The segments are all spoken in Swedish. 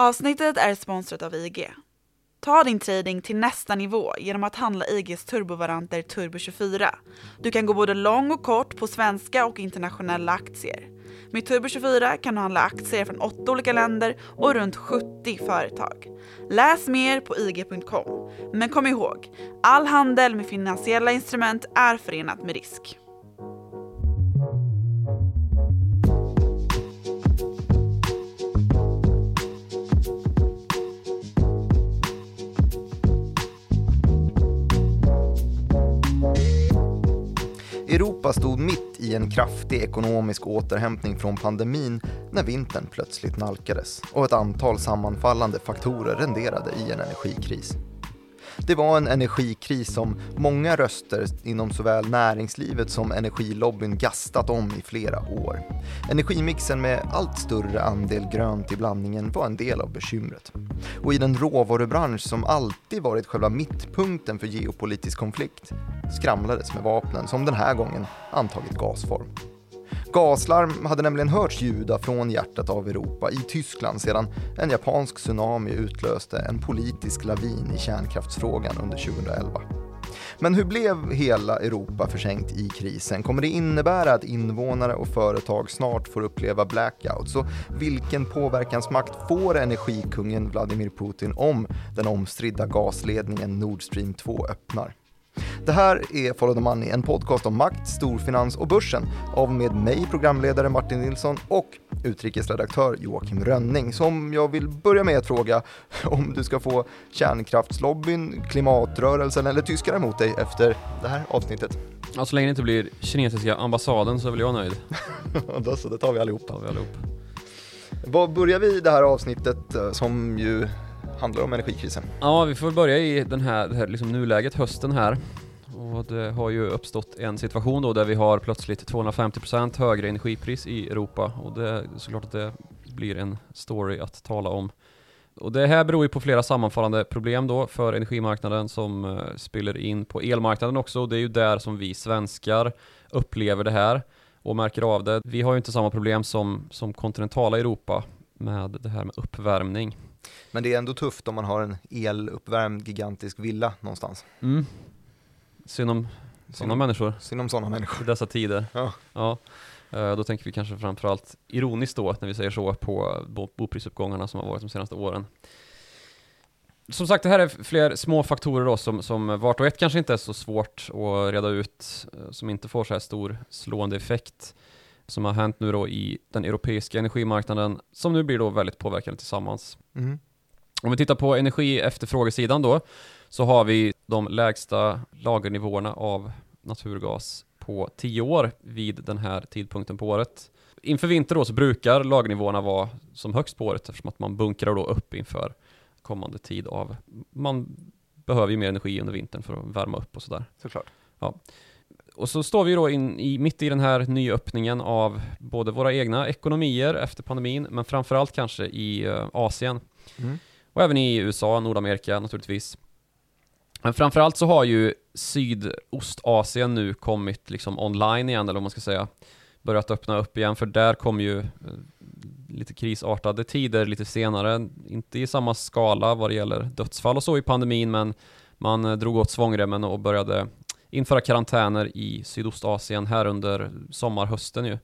Avsnittet är sponsrat av IG. Ta din trading till nästa nivå genom att handla IGs turbovaranter Turbo24. Du kan gå både lång och kort på svenska och internationella aktier. Med Turbo24 kan du handla aktier från åtta olika länder och runt 70 företag. Läs mer på ig.com. Men kom ihåg, all handel med finansiella instrument är förenat med risk. Europa stod mitt i en kraftig ekonomisk återhämtning från pandemin när vintern plötsligt nalkades och ett antal sammanfallande faktorer renderade i en energikris. Det var en energikris som många röster inom såväl näringslivet som energilobbyn gastat om i flera år. Energimixen med allt större andel grönt i blandningen var en del av bekymret. Och i den råvarubransch som alltid varit själva mittpunkten för geopolitisk konflikt skramlades med vapnen som den här gången antagit gasform. Gaslarm hade nämligen hörts ljuda från hjärtat av Europa i Tyskland sedan en japansk tsunami utlöste en politisk lavin i kärnkraftsfrågan under 2011. Men hur blev hela Europa försänkt i krisen? Kommer det innebära att invånare och företag snart får uppleva blackouts? Och vilken påverkansmakt får energikungen Vladimir Putin om den omstridda gasledningen Nord Stream 2 öppnar? Det här är Follow the Money, en podcast om makt, storfinans och börsen av med mig, programledare Martin Nilsson och utrikesredaktör Joakim Rönning som jag vill börja med att fråga om du ska få kärnkraftslobbyn, klimatrörelsen eller tyskar emot dig efter det här avsnittet. Ja, så länge det inte blir kinesiska ambassaden så är väl jag nöjd. Då så, det tar vi allihopa. tar vi allihop. Vad börjar vi det här avsnittet eh, som ju handlar om energikrisen? Ja, vi får börja i den här, det här liksom nuläget, hösten här. Och det har ju uppstått en situation då där vi har plötsligt 250% högre energipris i Europa och det är såklart att det blir en story att tala om. Och det här beror ju på flera sammanfallande problem då för energimarknaden som uh, spiller in på elmarknaden också. Och det är ju där som vi svenskar upplever det här och märker av det. Vi har ju inte samma problem som, som kontinentala Europa med det här med uppvärmning. Men det är ändå tufft om man har en eluppvärmd gigantisk villa någonstans. Mm. Synd om sådana människor Synd om sådana i människor. dessa tider. Ja. Ja. Eh, Då tänker vi kanske framförallt ironiskt då, när vi säger så, på bo- boprisuppgångarna som har varit de senaste åren. Som sagt, det här är fler små faktorer då som, som vart och ett kanske inte är så svårt att reda ut, eh, som inte får så här stor slående effekt som har hänt nu då i den europeiska energimarknaden, som nu blir då väldigt påverkade tillsammans. Mm. Om vi tittar på energi efterfrågesidan då, så har vi de lägsta lagernivåerna av naturgas på 10 år vid den här tidpunkten på året. Inför vinter då så brukar lagernivåerna vara som högst på året eftersom att man bunkrar då upp inför kommande tid av, man behöver ju mer energi under vintern för att värma upp och sådär. Såklart. Och så står vi då in i, mitt i den här nyöppningen av både våra egna ekonomier efter pandemin, men framförallt kanske i eh, Asien. Mm. Och även i USA, Nordamerika naturligtvis. Men framförallt så har ju Sydostasien nu kommit liksom online igen, eller vad man ska säga. Börjat öppna upp igen, för där kom ju eh, lite krisartade tider lite senare. Inte i samma skala vad det gäller dödsfall och så i pandemin, men man eh, drog åt svångremmen och började införa karantäner i Sydostasien här under sommarhösten ju.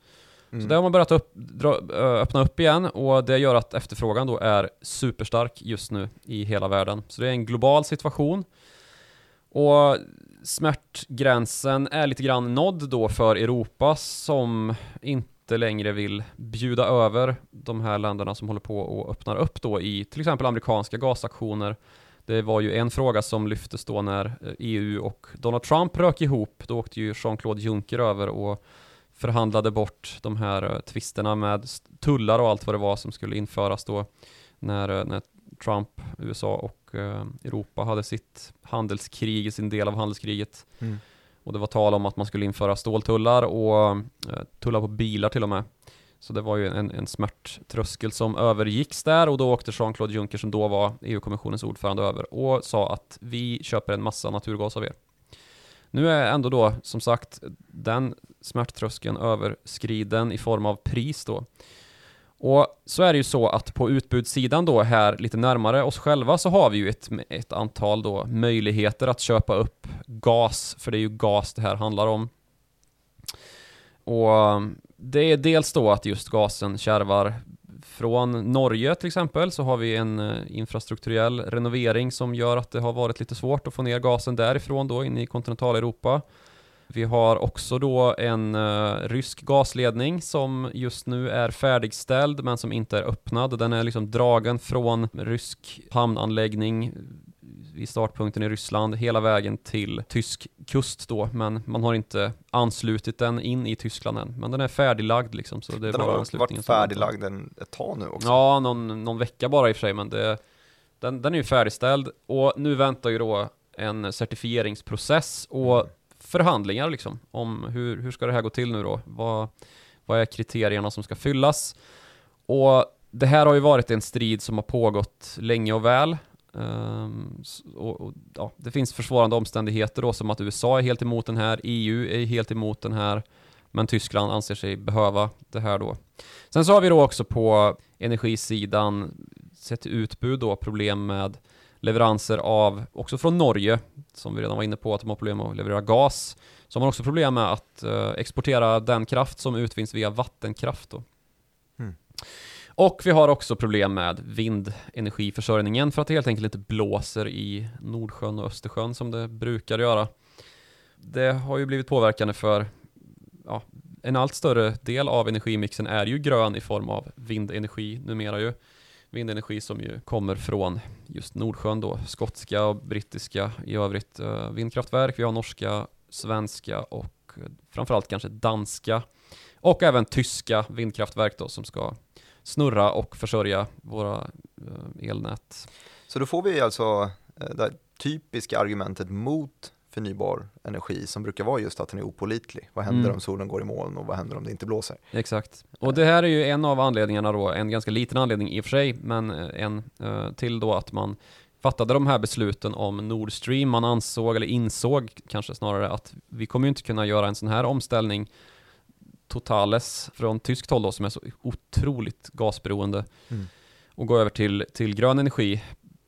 Så Mm. där har man börjat upp, dra, ö, öppna upp igen och det gör att efterfrågan då är superstark just nu i hela världen. Så det är en global situation. Och smärtgränsen är lite grann nådd då för Europa som inte längre vill bjuda över de här länderna som håller på och öppnar upp då i till exempel amerikanska gasaktioner. Det var ju en fråga som lyftes då när eh, EU och Donald Trump rök ihop. Då åkte ju Jean-Claude Juncker över och förhandlade bort de här eh, tvisterna med tullar och allt vad det var som skulle införas då när, eh, när Trump, USA och Europa hade sitt handelskrig, sin del av handelskriget. Mm. Och det var tal om att man skulle införa ståltullar och eh, tullar på bilar till och med. Så det var ju en, en smärttröskel som övergicks där och då åkte Jean-Claude Juncker som då var EU-kommissionens ordförande över och sa att vi köper en massa naturgas av er. Nu är ändå då, som sagt, den smärttröskeln överskriden i form av pris då. Och så är det ju så att på utbudssidan då här lite närmare oss själva så har vi ju ett, ett antal då möjligheter att köpa upp gas, för det är ju gas det här handlar om. Och um, det är dels då att just gasen kärvar från Norge till exempel så har vi en eh, infrastrukturell renovering som gör att det har varit lite svårt att få ner gasen därifrån då in i kontinentaleuropa. Vi har också då en uh, rysk gasledning som just nu är färdigställd men som inte är öppnad. Den är liksom dragen från rysk hamnanläggning i startpunkten i Ryssland hela vägen till tysk kust då, men man har inte anslutit den in i Tyskland än. Men den är färdiglagd liksom, så det är den bara har varit färdiglagd en, ett tag nu också. Ja, någon, någon vecka bara i och för sig, men det, den, den är ju färdigställd och nu väntar ju då en certifieringsprocess och mm förhandlingar liksom om hur, hur ska det här gå till nu då? Vad, vad är kriterierna som ska fyllas? Och det här har ju varit en strid som har pågått länge och väl Um, och, och, ja, det finns försvårande omständigheter då som att USA är helt emot den här, EU är helt emot den här, men Tyskland anser sig behöva det här då. Sen så har vi då också på energisidan, sett till utbud då, problem med leveranser av, också från Norge, som vi redan var inne på, att de har problem med att leverera gas. Så har man också problem med att uh, exportera den kraft som utvinns via vattenkraft då. Mm. Och vi har också problem med vindenergiförsörjningen för att det helt enkelt inte blåser i Nordsjön och Östersjön som det brukar göra. Det har ju blivit påverkande för ja, en allt större del av energimixen är ju grön i form av vindenergi numera ju. Vindenergi som ju kommer från just Nordsjön då, skotska och brittiska i övrigt eh, vindkraftverk. Vi har norska, svenska och eh, framförallt kanske danska och även tyska vindkraftverk då som ska snurra och försörja våra eh, elnät. Så då får vi alltså det typiska argumentet mot förnybar energi som brukar vara just att den är opolitlig. Vad händer mm. om solen går i moln och vad händer om det inte blåser? Exakt. Och det här är ju en av anledningarna då, en ganska liten anledning i och för sig, men eh, en till då att man fattade de här besluten om Nord Stream. Man ansåg, eller insåg kanske snarare, att vi kommer ju inte kunna göra en sån här omställning Totales från tyskt håll då, som är så otroligt gasberoende mm. och gå över till, till grön energi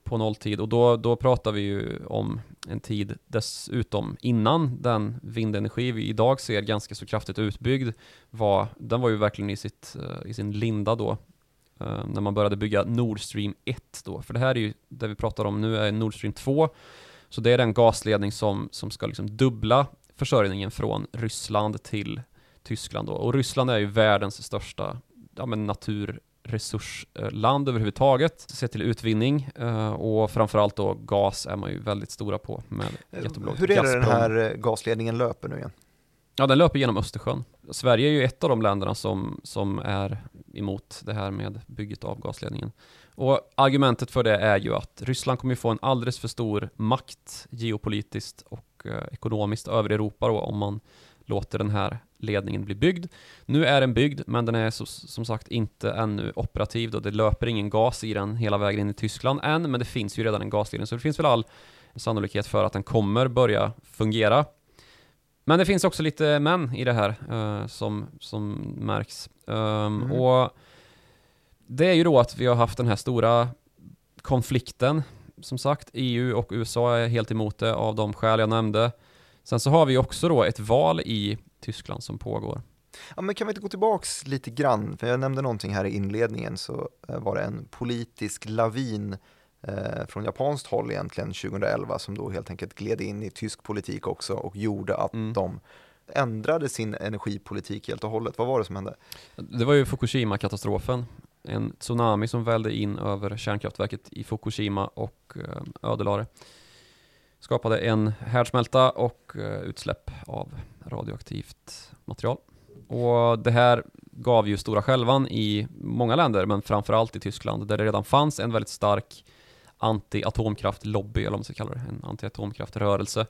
på nolltid. Och då, då pratar vi ju om en tid dessutom innan den vindenergi vi idag ser ganska så kraftigt utbyggd var, den var ju verkligen i, sitt, eh, i sin linda då eh, när man började bygga Nord Stream 1 då, för det här är ju det vi pratar om nu är Nord Stream 2 så det är den gasledning som, som ska liksom dubbla försörjningen från Ryssland till Tyskland då. Och Ryssland är ju världens största ja, men naturresursland överhuvudtaget, sett till utvinning. Uh, och framförallt då gas är man ju väldigt stora på med eh, Hur är det den här eh, gasledningen löper nu igen? Ja, den löper genom Östersjön. Sverige är ju ett av de länderna som, som är emot det här med bygget av gasledningen. Och argumentet för det är ju att Ryssland kommer få en alldeles för stor makt geopolitiskt och eh, ekonomiskt över Europa då, om man låter den här ledningen bli byggd. Nu är den byggd, men den är så, som sagt inte ännu operativ då. Det löper ingen gas i den hela vägen in i Tyskland än, men det finns ju redan en gasledning, så det finns väl all sannolikhet för att den kommer börja fungera. Men det finns också lite män i det här uh, som, som märks. Um, mm. Och det är ju då att vi har haft den här stora konflikten. Som sagt, EU och USA är helt emot det av de skäl jag nämnde. Sen så har vi också då ett val i Tyskland som pågår. Ja, men kan vi inte gå tillbaks lite grann? För jag nämnde någonting här i inledningen så eh, var det en politisk lavin eh, från japanskt håll egentligen 2011 som då helt enkelt gled in i tysk politik också och gjorde att mm. de ändrade sin energipolitik helt och hållet. Vad var det som hände? Det var ju Fukushima-katastrofen. En tsunami som välde in över kärnkraftverket i Fukushima och eh, ödelade skapade en härdsmälta och utsläpp av radioaktivt material. Och det här gav ju stora skälvan i många länder, men framförallt i Tyskland, där det redan fanns en väldigt stark anti-atomkraftlobby, eller vad man ska kalla det, en anti-atomkraftrörelse.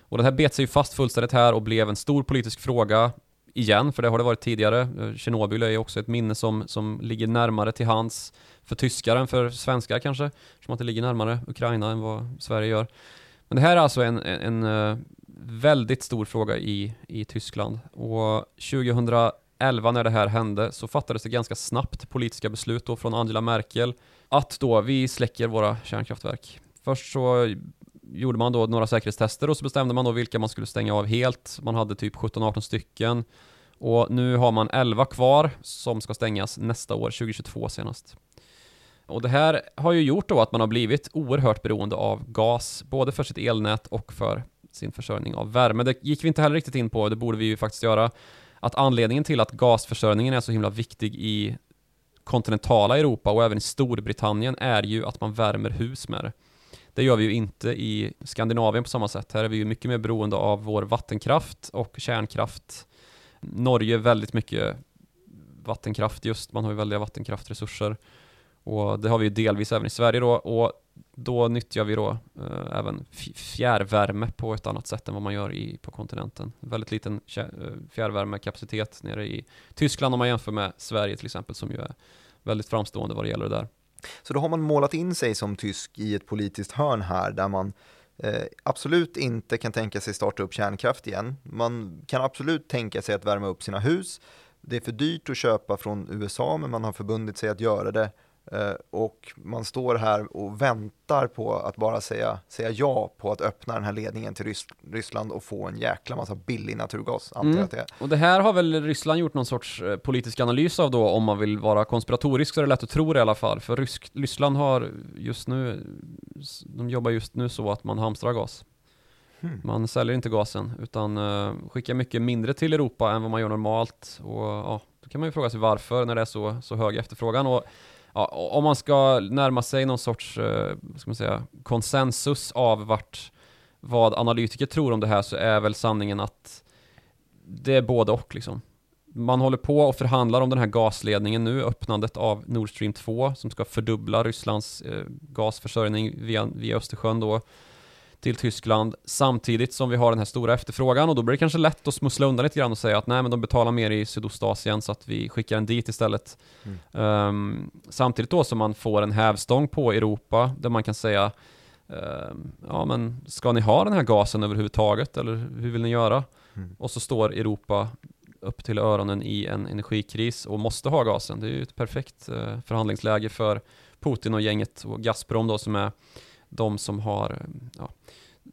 Och det här bet sig ju fast fullständigt här och blev en stor politisk fråga igen, för det har det varit tidigare. Tjernobyl är ju också ett minne som, som ligger närmare till hands för tyskar än för svenskar kanske, som att det ligger närmare Ukraina än vad Sverige gör. Men det här är alltså en, en, en eh, väldigt stor fråga i, i Tyskland och 2011 2011 när det här hände så fattades det ganska snabbt politiska beslut då från Angela Merkel att då vi släcker våra kärnkraftverk. Först så gjorde man då några säkerhetstester och så bestämde man då vilka man skulle stänga av helt. Man hade typ 17-18 stycken och nu har man 11 kvar som ska stängas nästa år, 2022 senast. Och det här har ju gjort då att man har blivit oerhört beroende av gas, både för sitt elnät och för sin försörjning av värme. Det gick vi inte heller riktigt in på, det borde vi ju faktiskt göra. Att anledningen till att gasförsörjningen är så himla viktig i kontinentala Europa och även i Storbritannien är ju att man värmer hus med det. Det gör vi ju inte i Skandinavien på samma sätt. Här är vi ju mycket mer beroende av vår vattenkraft och kärnkraft. Norge väldigt mycket vattenkraft just, man har ju väldiga vattenkraftresurser. Och det har vi ju delvis även i Sverige då och då nyttjar vi då eh, även fjärrvärme på ett annat sätt än vad man gör i, på kontinenten. Väldigt liten eh, fjärrvärmekapacitet nere i Tyskland om man jämför med Sverige till exempel som ju är väldigt framstående vad det gäller det där. Så då har man målat in sig som tysk i ett politiskt hörn här där man eh, absolut inte kan tänka sig starta upp kärnkraft igen. Man kan absolut tänka sig att värma upp sina hus. Det är för dyrt att köpa från USA men man har förbundit sig att göra det och man står här och väntar på att bara säga, säga ja på att öppna den här ledningen till Rys Ryssland och få en jäkla massa billig naturgas, antar mm. att det är. Och det här har väl Ryssland gjort någon sorts eh, politisk analys av då, om man vill vara konspiratorisk så är det lätt att tro det i alla fall. För Rysk Ryssland har just nu, de jobbar just nu så att man hamstrar gas. Hmm. Man säljer inte gasen, utan uh, skickar mycket mindre till Europa än vad man gör normalt. Och ja, då kan man ju fråga sig varför när det är så, så hög efterfrågan. Och ja, om man ska närma sig någon sorts eh, ska man säga, konsensus av vart, vad analytiker tror om det här så är väl sanningen att det är både och liksom. Man håller på och förhandlar om den här gasledningen nu, öppnandet av Nord Stream 2 som ska fördubbla Rysslands eh, gasförsörjning via, via Östersjön då till Tyskland samtidigt som vi har den här stora efterfrågan och då blir det kanske lätt att smussla undan lite grann och säga att nej men de betalar mer i Sydostasien så att vi skickar en dit istället. Mm. Um, samtidigt då som man får en hävstång på Europa där man kan säga um, ja men ska ni ha den här gasen överhuvudtaget eller hur vill ni göra? Mm. Och så står Europa upp till öronen i en energikris och måste ha gasen. Det är ju ett perfekt uh, förhandlingsläge för Putin och gänget och Gazprom då som är de som har ja,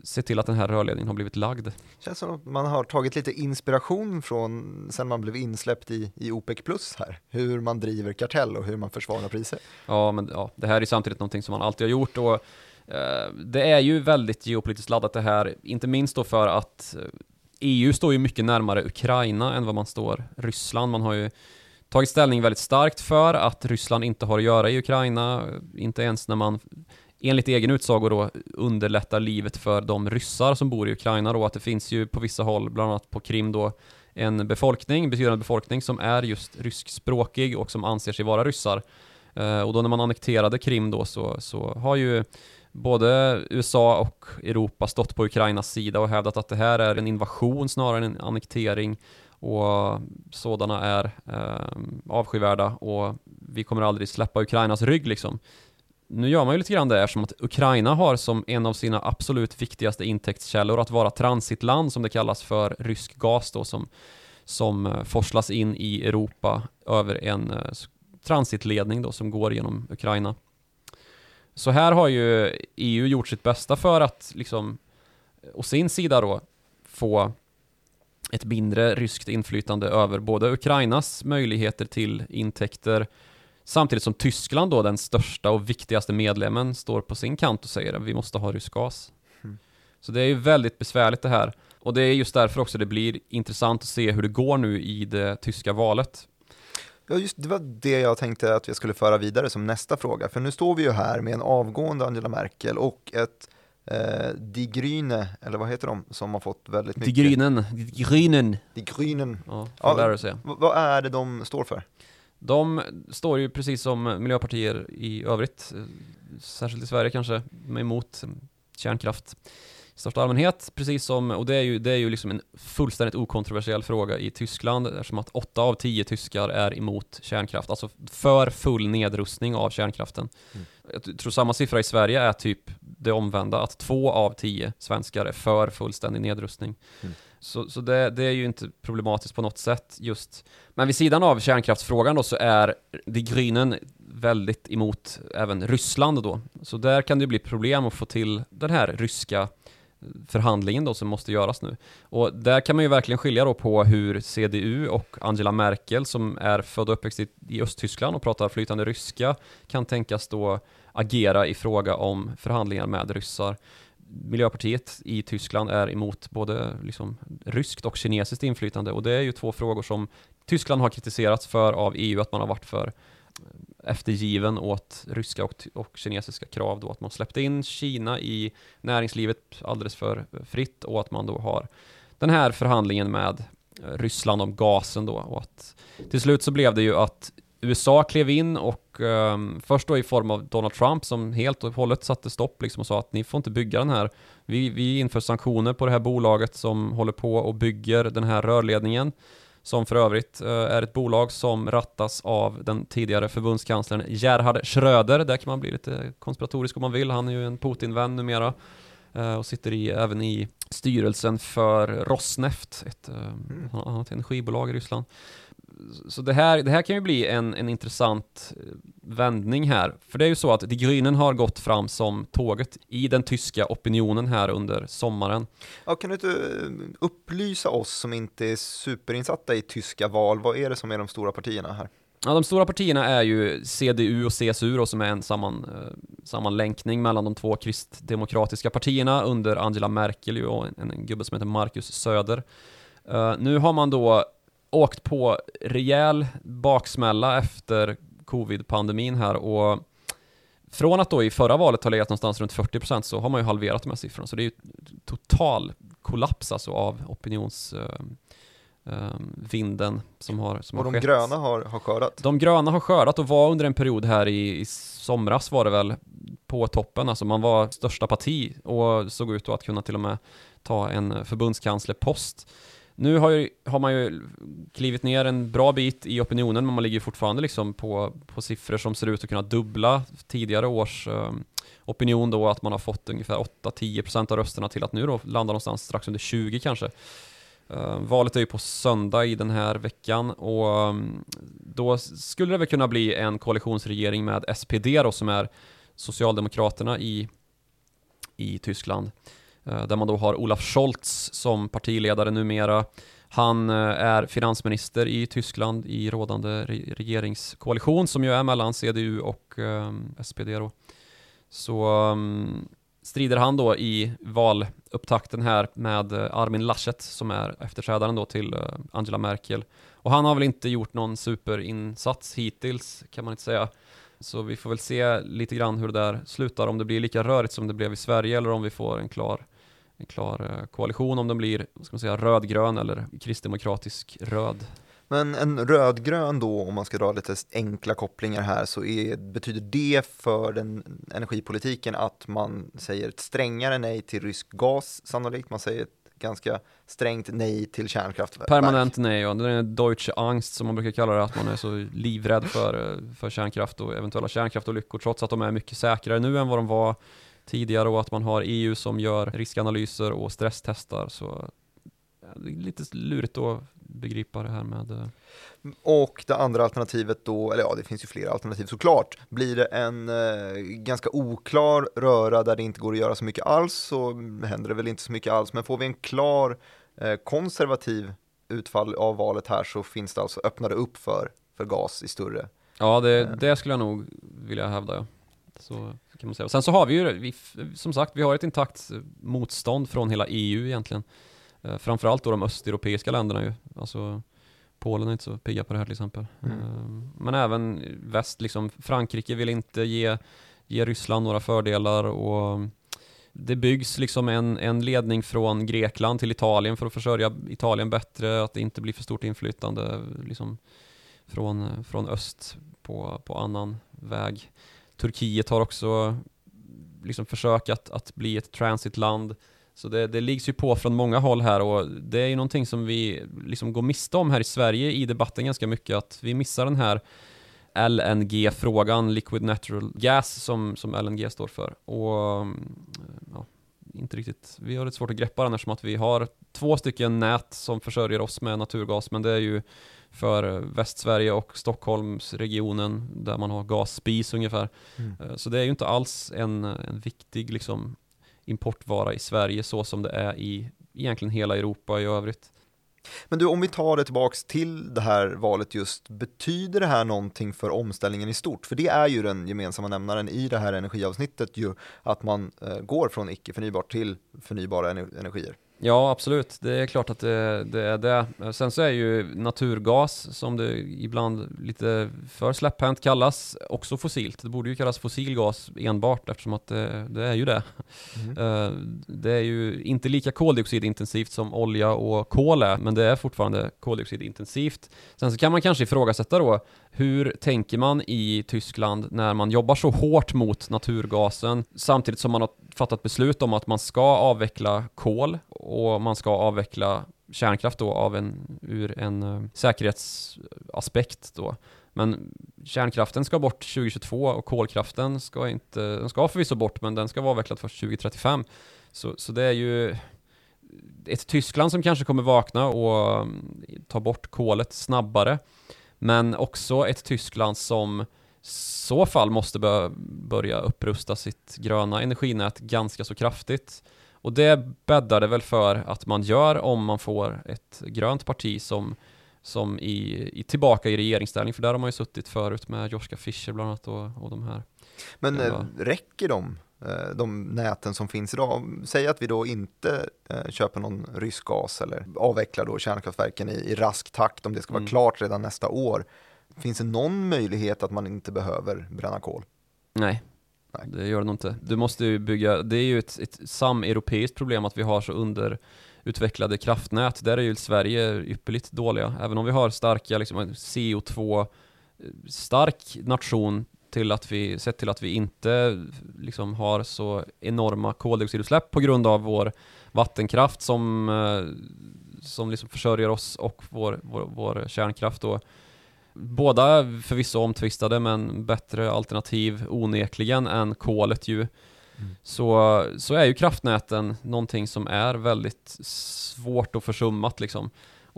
sett till att den här rörledningen har blivit lagd. Det känns som att man har tagit lite inspiration från sen man blev insläppt i, i OPEC plus här, hur man driver kartell och hur man försvarar priser. Ja, men ja, det här är samtidigt någonting som man alltid har gjort och eh, det är ju väldigt geopolitiskt laddat det här, inte minst då för att EU eh, e står ju mycket närmare Ukraina än vad man står Ryssland. Man har ju tagit ställning väldigt starkt för att Ryssland inte har att göra i Ukraina, inte ens när man enligt egen utsago då underlättar livet för de ryssar som bor i Ukraina då, att det finns ju på vissa håll, bland annat på Krim då, en befolkning, betydande befolkning som är just ryskspråkig och som anser sig vara ryssar. Eh, och då när man annekterade Krim då så, så har ju både USA och Europa stått på Ukrainas sida och hävdat att det här är en invasion snarare än en annektering och sådana är eh, avskyvärda och vi kommer aldrig släppa Ukrainas rygg liksom nu gör man ju lite grann det eftersom att Ukraina har som en av sina absolut viktigaste intäktskällor att vara transitland som det kallas för rysk gas då som, som eh, forslas in i Europa över en eh, transitledning då som går genom Ukraina. Så här har ju EU gjort sitt bästa för att liksom eh, å sin sida då få ett mindre ryskt inflytande över både Ukrainas möjligheter till intäkter Samtidigt som Tyskland då, den största och viktigaste medlemmen, står på sin kant och säger att vi måste ha rysk gas. Mm. Så det är ju väldigt besvärligt det här. Och det är just därför också det blir intressant att se hur det går nu i det tyska valet. Ja, just det var det jag tänkte att vi skulle föra vidare som nästa fråga. För nu står vi ju här med en avgående Angela Merkel och ett eh, Die Grüne, eller vad heter de, som har fått väldigt mycket... Die Grünen. Die Grünen. Die Grünen. Ja, ja. Vad är det de står för? De står ju precis som miljöpartier i övrigt, särskilt i Sverige kanske, emot kärnkraft i största allmänhet, precis som, och det är ju, det är ju liksom en fullständigt okontroversiell fråga i Tyskland, eftersom att åtta av tio tyskar är emot kärnkraft, alltså för full nedrustning av kärnkraften. Mm. Jag tror samma siffra i Sverige är typ det omvända, att två av tio svenskar är för fullständig nedrustning. Mm. Så, så det, det, är ju inte problematiskt på något sätt just. Men vid sidan av kärnkraftsfrågan då så är De Grünen väldigt emot även Ryssland då. Så där kan det bli problem att få till den här ryska förhandlingen då som måste göras nu. Och där kan man ju verkligen skilja då på hur CDU och Angela Merkel som är född och uppväxt i, i Östtyskland och pratar flytande ryska kan tänkas då agera i fråga om förhandlingar med ryssar. Miljöpartiet i Tyskland är emot både liksom ryskt och kinesiskt inflytande. Och det är ju två frågor som Tyskland har kritiserats för av EU att man har varit för eftergiven åt ryska och, och kinesiska krav då, att man släppte in Kina i näringslivet alldeles för fritt och att man då har den här förhandlingen med Ryssland om gasen då. Och att till slut så blev det ju att USA klev in och um, först då i form av Donald Trump som helt och hållet satte stopp liksom och sa att ni får inte bygga den här. Vi, vi inför sanktioner på det här bolaget som håller på och bygger den här rörledningen som för övrigt uh, är ett bolag som rattas av den tidigare förbundskanslern Gerhard Schröder. Där kan man bli lite konspiratorisk om man vill. Han är ju en Putin-vän numera uh, och sitter i, även i styrelsen för Rosneft, ett, uh, mm. annat energibolag i Ryssland så det här, det här kan ju bli en, en intressant eh, vändning här. För det är ju så att De Grünen har gått fram som tåget i den tyska opinionen här under sommaren. Ja, kan du inte eh, upplysa oss som inte är superinsatta i tyska val, vad är det som är de stora partierna här? Ja, de stora partierna är ju CDU och CSU då, som är en samman, eh, sammanlänkning mellan de två kristdemokratiska partierna under Angela Merkel och en, en gubbe som heter Marcus Söder. Uh, nu har man då åkt på rejäl baksmälla efter covid-pandemin här och från att då i förra valet ha legat någonstans runt 40% så har man ju halverat de här siffrorna. Så det är ju total kollaps alltså av opinionsvinden uh, uh, som har, som och har de skett. gröna har, har skördat? De gröna har skördat och var under en period här i, i somras var det väl på toppen, alltså man var största parti och såg ut att kunna till och med ta en förbundskanslerpost. Nu har, ju, har, man ju klivit ner en bra bit i opinionen, men man ligger fortfarande liksom på, på siffror som ser ut att kunna dubbla tidigare års eh, opinion då, att man har fått ungefär 8-10% av rösterna till att nu då landa någonstans strax under 20 kanske. Eh, valet är ju på söndag i den här veckan och mm, då skulle det väl kunna bli en koalitionsregering med SPD då som är Socialdemokraterna i, i Tyskland. Eh, där man då har Olaf Scholz som partiledare numera. Han eh, är finansminister i Tyskland i rådande regeringskoalition som ju är mellan CDU och eh, SPD då. Så mm, strider han då i valupptakten här med Armin Laschet som är efterträdaren då till Angela Merkel. Och han har väl inte gjort någon superinsats hittills kan man inte säga. Så vi får väl se lite grann hur det där slutar, om det blir lika rörigt som det blev i Sverige eller om vi får en klar en klar eh, koalition om den blir, ska man säga, rödgrön eller kristdemokratisk röd. Men en rödgrön då, om man ska dra lite enkla kopplingar här, så är, betyder det för den energipolitiken att man säger ett strängare nej till rysk gas sannolikt, man säger ett ganska strängt nej till kärnkraftverk. Permanent nej, ja. Det är Deutsche Angst som man brukar kalla det, att man är så livrädd för, eh, för kärnkraft och eventuella kärnkraftolyckor, trots att de är mycket säkrare nu än vad de var tidigare och att man har EU som gör riskanalyser och stresstestar. Så det är lite lurigt att begripa det här med eh, och det andra alternativet då, eller ja det finns ju flera alternativ såklart, blir det en eh, ganska oklar röra där det inte går att göra så mycket alls så händer det väl inte så mycket alls, men får vi en klar eh, konservativ utfall av valet här så finns det alltså, öppnar det upp för, för gas i större. Ja, det, eh. det skulle jag nog vilja hävda. Ja. Så kan man säga. Och sen så har vi ju, vi, som sagt, vi har ett intakt motstånd från hela EU egentligen. Eh, framförallt då de östeuropeiska länderna ju. Alltså Polen är inte så pigga på det här till exempel. Mm. Eh, men även väst, liksom Frankrike vill inte ge, ge Ryssland några fördelar och det byggs liksom en, en ledning från Grekland till Italien för att försörja Italien bättre, att det inte blir för stort inflytande liksom från, från öst på, på annan väg. Turkiet har också liksom försök att, att bli ett transitland. Så det, det liggs ju på från många håll här och det är ju någonting som vi liksom går miste om här i Sverige i debatten ganska mycket, att vi missar den här LNG-frågan, Liquid Natural Gas, som, som LNG står för. Och ja, inte riktigt, vi har lite svårt att greppa den eftersom att vi har två stycken nät som försörjer oss med naturgas, men det är ju för Västsverige och Stockholmsregionen där man har gasspis ungefär. Mm. Eh, Så det är ju inte alls en, en viktig liksom, importvara i Sverige så som det är i egentligen hela Europa i övrigt. Men du, om vi tar det tillbaks till det här valet just, betyder det här någonting för omställningen i stort? För det är ju den gemensamma nämnaren i det här energiavsnittet ju, att man eh, går från icke förnybart till förnybara energier. Ja, absolut. Det är klart att det, det är det. Sen så är ju naturgas, som det ibland lite för släpphänt kallas, också fossilt. Det borde ju kallas fossilgas enbart eftersom att det, det är ju det. Eh, Det är ju inte lika koldioxidintensivt som olja och kol är, men det är fortfarande koldioxidintensivt. Sen så kan man kanske ifrågasätta då, hur tänker man i Tyskland när man jobbar så hårt mot naturgasen samtidigt som man har fattat beslut om att man ska avveckla kol och man ska avveckla kärnkraft då av en, ur en eh, säkerhetsaspekt då. Men kärnkraften ska bort 2022 och kolkraften ska inte, den ska förvisso bort men den ska vara avvecklad först 2035. Så, så det är ju ett Tyskland som kanske kommer vakna och mm, ta bort kolet snabbare. Men också ett Tyskland som så fall måste bö- börja upprusta sitt gröna energinät ganska så kraftigt. Och det bäddar det väl för att man gör om man får ett grönt parti som, som i, i tillbaka i regeringsställning, för där har man ju suttit förut med Joschka Fischer bland annat och, och de här. Men Ja. eh, räcker de, de näten som finns idag? Säg att vi då inte eh, köper någon rysk gas eller avvecklar då kärnkraftverken i, i rask takt om det ska vara Mm. klart redan nästa år. Finns det någon möjlighet att man inte behöver bränna kol? Nej, Nej. det gör det nog inte. Du måste ju bygga, det är ju ett, ett sameuropeiskt problem att vi har så underutvecklade kraftnät. Där är ju Sverige ypperligt dåliga. Även om vi har starka, liksom, en CO2 eh, stark nation till att vi, sett till att vi inte liksom har så enorma koldioxidutsläpp på grund av vår vattenkraft som, eh, som liksom försörjer oss och vår, vår, vår kärnkraft då. Båda förvisso omtvistade men bättre alternativ onekligen än kolet ju. Så, så är ju kraftnäten någonting som är väldigt svårt och försummat liksom.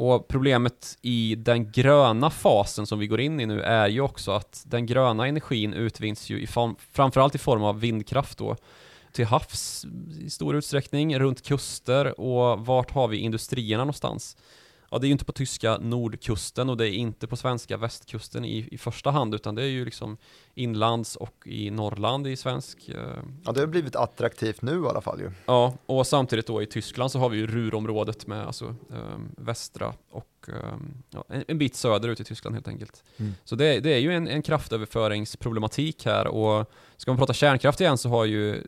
Och problemet i den gröna fasen som vi går in i nu är ju också att den gröna energin utvinns ju i form, framförallt i form av vindkraft då till havs i stor utsträckning, runt kuster och vart har vi industrierna någonstans? Ja, det är ju inte på tyska nordkusten och det är inte på svenska västkusten i, i första hand, utan det är ju liksom inlands och i Norrland i svensk. Eh, Ja, det har blivit attraktivt nu i alla fall ju. ja, och samtidigt då i Tyskland så har vi ju Ruhrområdet med alltså eh, västra och eh, ja, en, en bit söderut i Tyskland helt enkelt. Mm. Så det, det är ju en, en kraftöverföringsproblematik här och ska man prata kärnkraft igen så har ju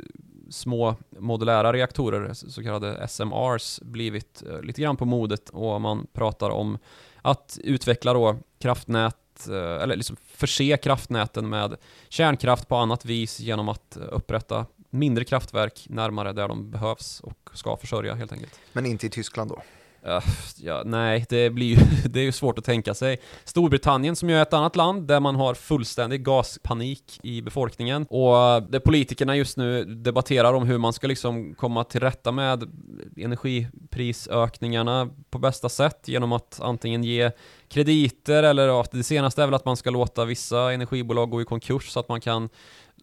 små modulära reaktorer, så kallade SMRs, blivit eh, lite grann på modet och man pratar om att utveckla då kraftnät, eh, eller liksom förse kraftnäten med kärnkraft på annat vis genom att eh, upprätta mindre kraftverk närmare där de behövs och ska försörja helt enkelt. Men inte i Tyskland då. Uh, ja, nej, det blir ju, det är ju svårt att tänka sig. Storbritannien som ju är ett annat land där man har fullständig gaspanik i befolkningen och det där politikerna just nu debatterar om hur man ska liksom komma till rätta med energiprisökningarna på bästa sätt genom att antingen ge krediter eller att det senaste är väl att man ska låta vissa energibolag gå i konkurs så att man kan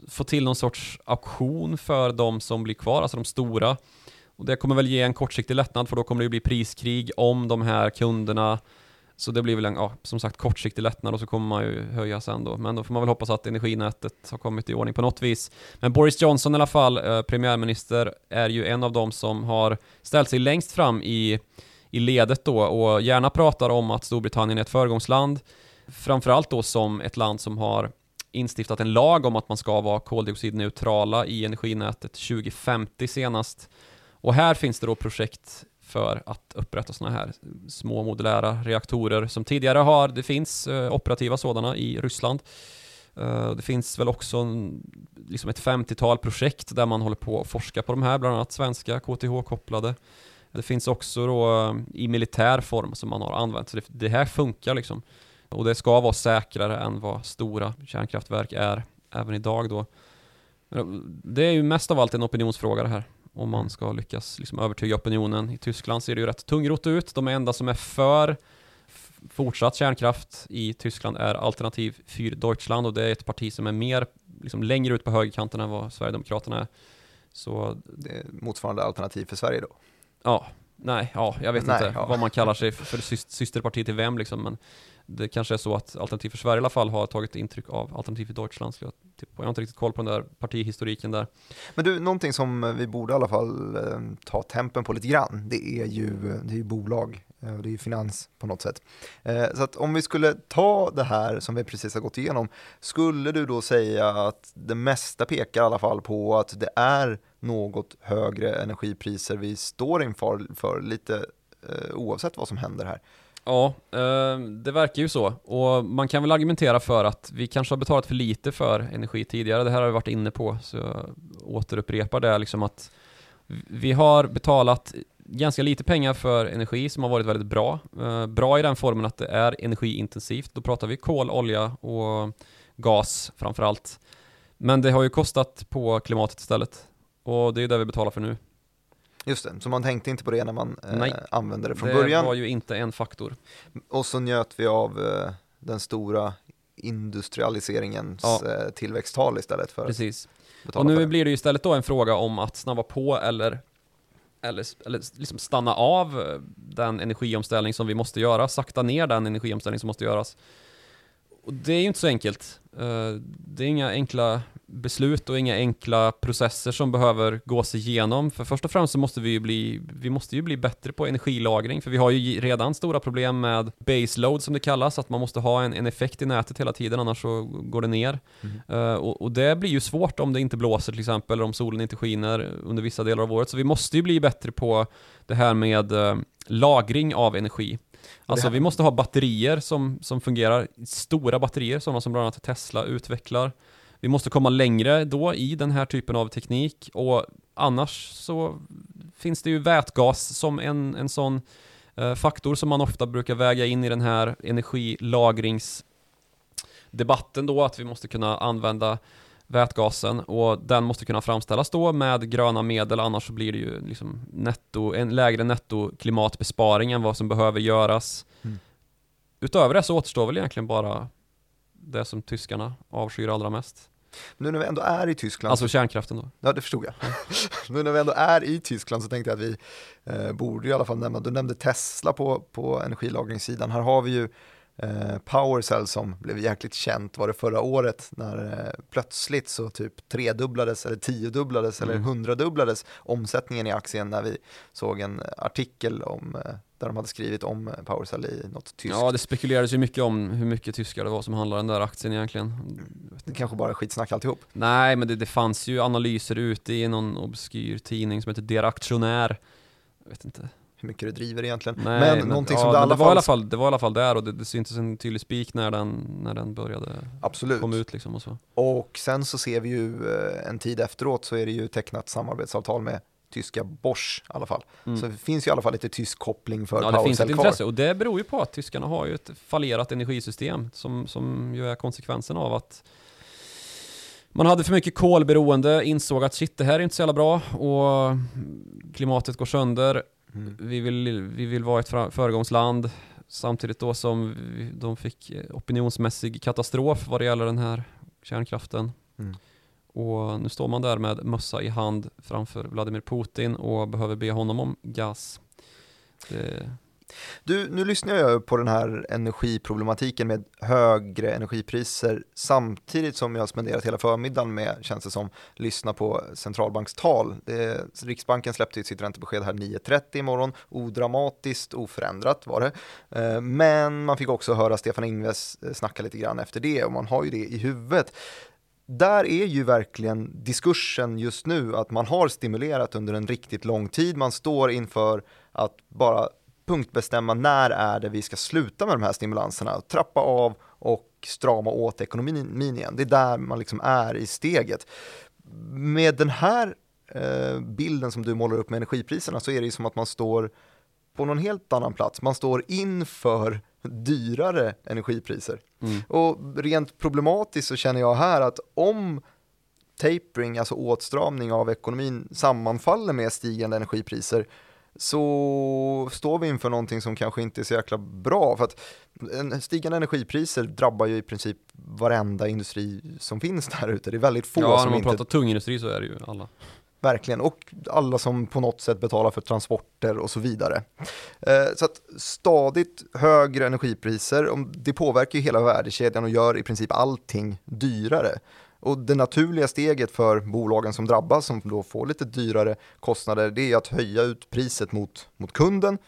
få till någon sorts auktion för de som blir kvar, alltså de stora. Och det kommer väl ge en kortsiktig lättnad för då kommer det ju bli priskrig om de här kunderna. Så det blir väl en, ja, som sagt kortsiktig lättnad och så kommer man ju höja sen då. Men då får man väl hoppas att energinätet har kommit i ordning på något vis. Men Boris Johnson i alla fall, eh, premiärminister, är ju en av dem som har ställt sig längst fram i, i ledet då och gärna pratar om att Storbritannien är ett föregångsland. Framförallt då som ett land som har instiftat en lag om att man ska vara koldioxidneutrala i energinätet 2050 senast. Och här finns det då projekt för att upprätta sådana här små modulära reaktorer som tidigare har, det finns eh, operativa sådana i Ryssland. Eh, det finns väl också en, liksom ett 50-tal projekt där man håller på att forska på de här, bland annat svenska KTH-kopplade. Det finns också då eh, i militär form som man har använt, så det, det här funkar liksom. Och det ska vara säkrare än vad stora kärnkraftverk är även idag då. Det är ju mest av allt en opinionsfråga det här om man ska lyckas liksom övertyga opinionen. I Tyskland ser det ju rätt tungrot ut. De enda som är för fortsatt kärnkraft i Tyskland är Alternativ für Deutschland och det är ett parti som är mer liksom längre ut på högerkanten än vad Sverigedemokraterna är. Så Det är motsvarande alternativ för Sverige då. ja, nej, ja, jag vet Nej, inte ja. vad man kallar sig för, för sys- systerparti till vem liksom, men det kanske är så att Alternativ för Sverige i alla fall har tagit intryck av Alternativ för Deutschland. Jag, typ, jag har inte riktigt koll på den där partihistoriken där. Men du, någonting som vi borde i alla fall eh, ta tempen på lite grann, det är ju, det är ju bolag, eh, och det är ju finans på något sätt. Eh, så att om vi skulle ta det här som vi precis har gått igenom, skulle du då säga att det mesta pekar i alla fall på att det är något högre energipriser vi står inför för lite eh, oavsett vad som händer här? Ja, ehm, det verkar ju så. Och man kan väl argumentera för att vi kanske har betalat för lite för energi tidigare. Det här har vi varit inne på, så jag återupprepar det liksom att vi har betalat ganska lite pengar för energi som har varit väldigt bra. Ehm, bra i den formen att det är energiintensivt. Då pratar vi kol, olja och gas framför allt. Men det har ju kostat på klimatet istället. Och det är ju det vi betalar för nu. Just det, så man tänkte inte på det när man eh, använde det från det början. var ju inte en faktor. Och så njöt vi av eh, den stora industrialiseringens Ja. eh, tillväxttal istället för Precis. Och nu det. blir det ju istället då en fråga om att snabba på eller, eller, eller liksom stanna av eh, den energiomställning som vi måste göra, sakta ner den energiomställning som måste göras. Och det är ju inte så enkelt. Eh, Det är inga enkla beslut och inga enkla processer som behöver gås igenom. För först och främst så måste vi ju bli, vi måste ju bli bättre på energilagring, för vi har ju redan stora problem med baseload som det kallas, att man måste ha en, en effekt i nätet hela tiden, annars så går det ner. Mm. Eh, och, och det blir ju svårt om det inte blåser till exempel, eller om solen inte skiner under vissa delar av året. Så vi måste ju bli bättre på det här med eh, lagring av energi. Alltså vi måste ha batterier som, som fungerar, stora batterier, sådana som bland annat Tesla utvecklar. Vi måste komma längre då i den här typen av teknik och annars så finns det ju vätgas som en, en sån eh, faktor som man ofta brukar väga in i den här energilagringsdebatten då, att vi måste kunna använda vätgasen och den måste kunna framställas då med gröna medel annars så blir det ju liksom netto, en lägre netto klimatbesparing än vad som behöver göras. Mm. Utöver det så återstår väl egentligen bara det som tyskarna avskyr allra mest. Nu när vi ändå är i Tyskland, Alltså kärnkraften då. ja det förstod jag. nu när vi ändå är i Tyskland så tänkte jag att vi eh, borde i alla fall nämna, du nämnde Tesla på, på energilagringssidan, här har vi ju eh, PowerCell som blev jäkligt känt, var det förra året, när eh, plötsligt så typ tredubblades eller tiodubblades eller Mm. hundradubblades omsättningen i aktien när vi såg en artikel om, eh, där de hade skrivit om PowerCell i något tyskt. Ja, det spekulerades ju mycket om hur mycket tyskar det var som handlade den där aktien egentligen. Det kanske bara är skitsnack alltihop. Nej, men det, det fanns ju analyser ute i någon obskyr tidning som heter Der Aktionär. Jag vet inte. Hur mycket det driver egentligen. Nej, men, någonting ja, som det men alla det var i alla fall, fall, det var i alla fall där och det, det syntes en tydlig spik när den, när den började absolut. komma ut liksom och så. Och sen så ser vi ju eh, en tid efteråt så är det ju tecknat samarbetsavtal med tyska Bosch i alla fall. Mm. Så det finns ju i alla fall lite tysk koppling för Ja, det finns ett intresse och det beror ju på att tyskarna har ju ett fallerat energisystem som, som ju är konsekvensen av att man hade för mycket kolberoende, insåg att shit, det här är inte så jävla bra och klimatet går sönder. Mm. Vi vill, vi vill vara ett föregångsland samtidigt då som vi, de fick eh, opinionsmässig katastrof vad det gäller den här kärnkraften. Mm. Och nu står man där med mössa i hand framför Vladimir Putin och behöver be honom om gas. Det, du, nu lyssnar jag på den här energiproblematiken med högre energipriser samtidigt som jag har spenderat hela förmiddagen med, känns det som, lyssna på centralbankstal. Det, Riksbanken släppte sitt räntebesked här 9.30 imorgon, odramatiskt, oförändrat var det. Eh, men man fick också höra Stefan Ingves eh, snacka lite grann efter det och man har ju det i huvudet. Där är ju verkligen diskursen just nu att man har stimulerat under en riktigt lång tid. Man står inför att bara punktbestämma när är det vi ska sluta med de här stimulanserna, trappa av och strama åt ekonomin igen. Det är där man liksom är i steget. Med den här eh, bilden som du målar upp med energipriserna så är det som att man står på någon helt annan plats. Man står inför dyrare energipriser. mm. Och rent problematiskt så känner jag här att om tapering, alltså åtstramning av ekonomin, sammanfaller med stigande energipriser så står vi inför någonting som kanske inte är så jäkla bra. För att stigande energipriser drabbar ju i princip varenda industri som finns där ute. Det är väldigt få ja, som när man inte... pratar tung industri så är det ju alla. Verkligen, och alla som på något sätt betalar för transporter och så vidare. Eh, så att stadigt högre energipriser, det påverkar ju hela värdekedjan och gör i princip allting dyrare. Och det naturliga steget för bolagen som drabbas, som då får lite dyrare kostnader, det är att höja ut priset mot, mot kunden.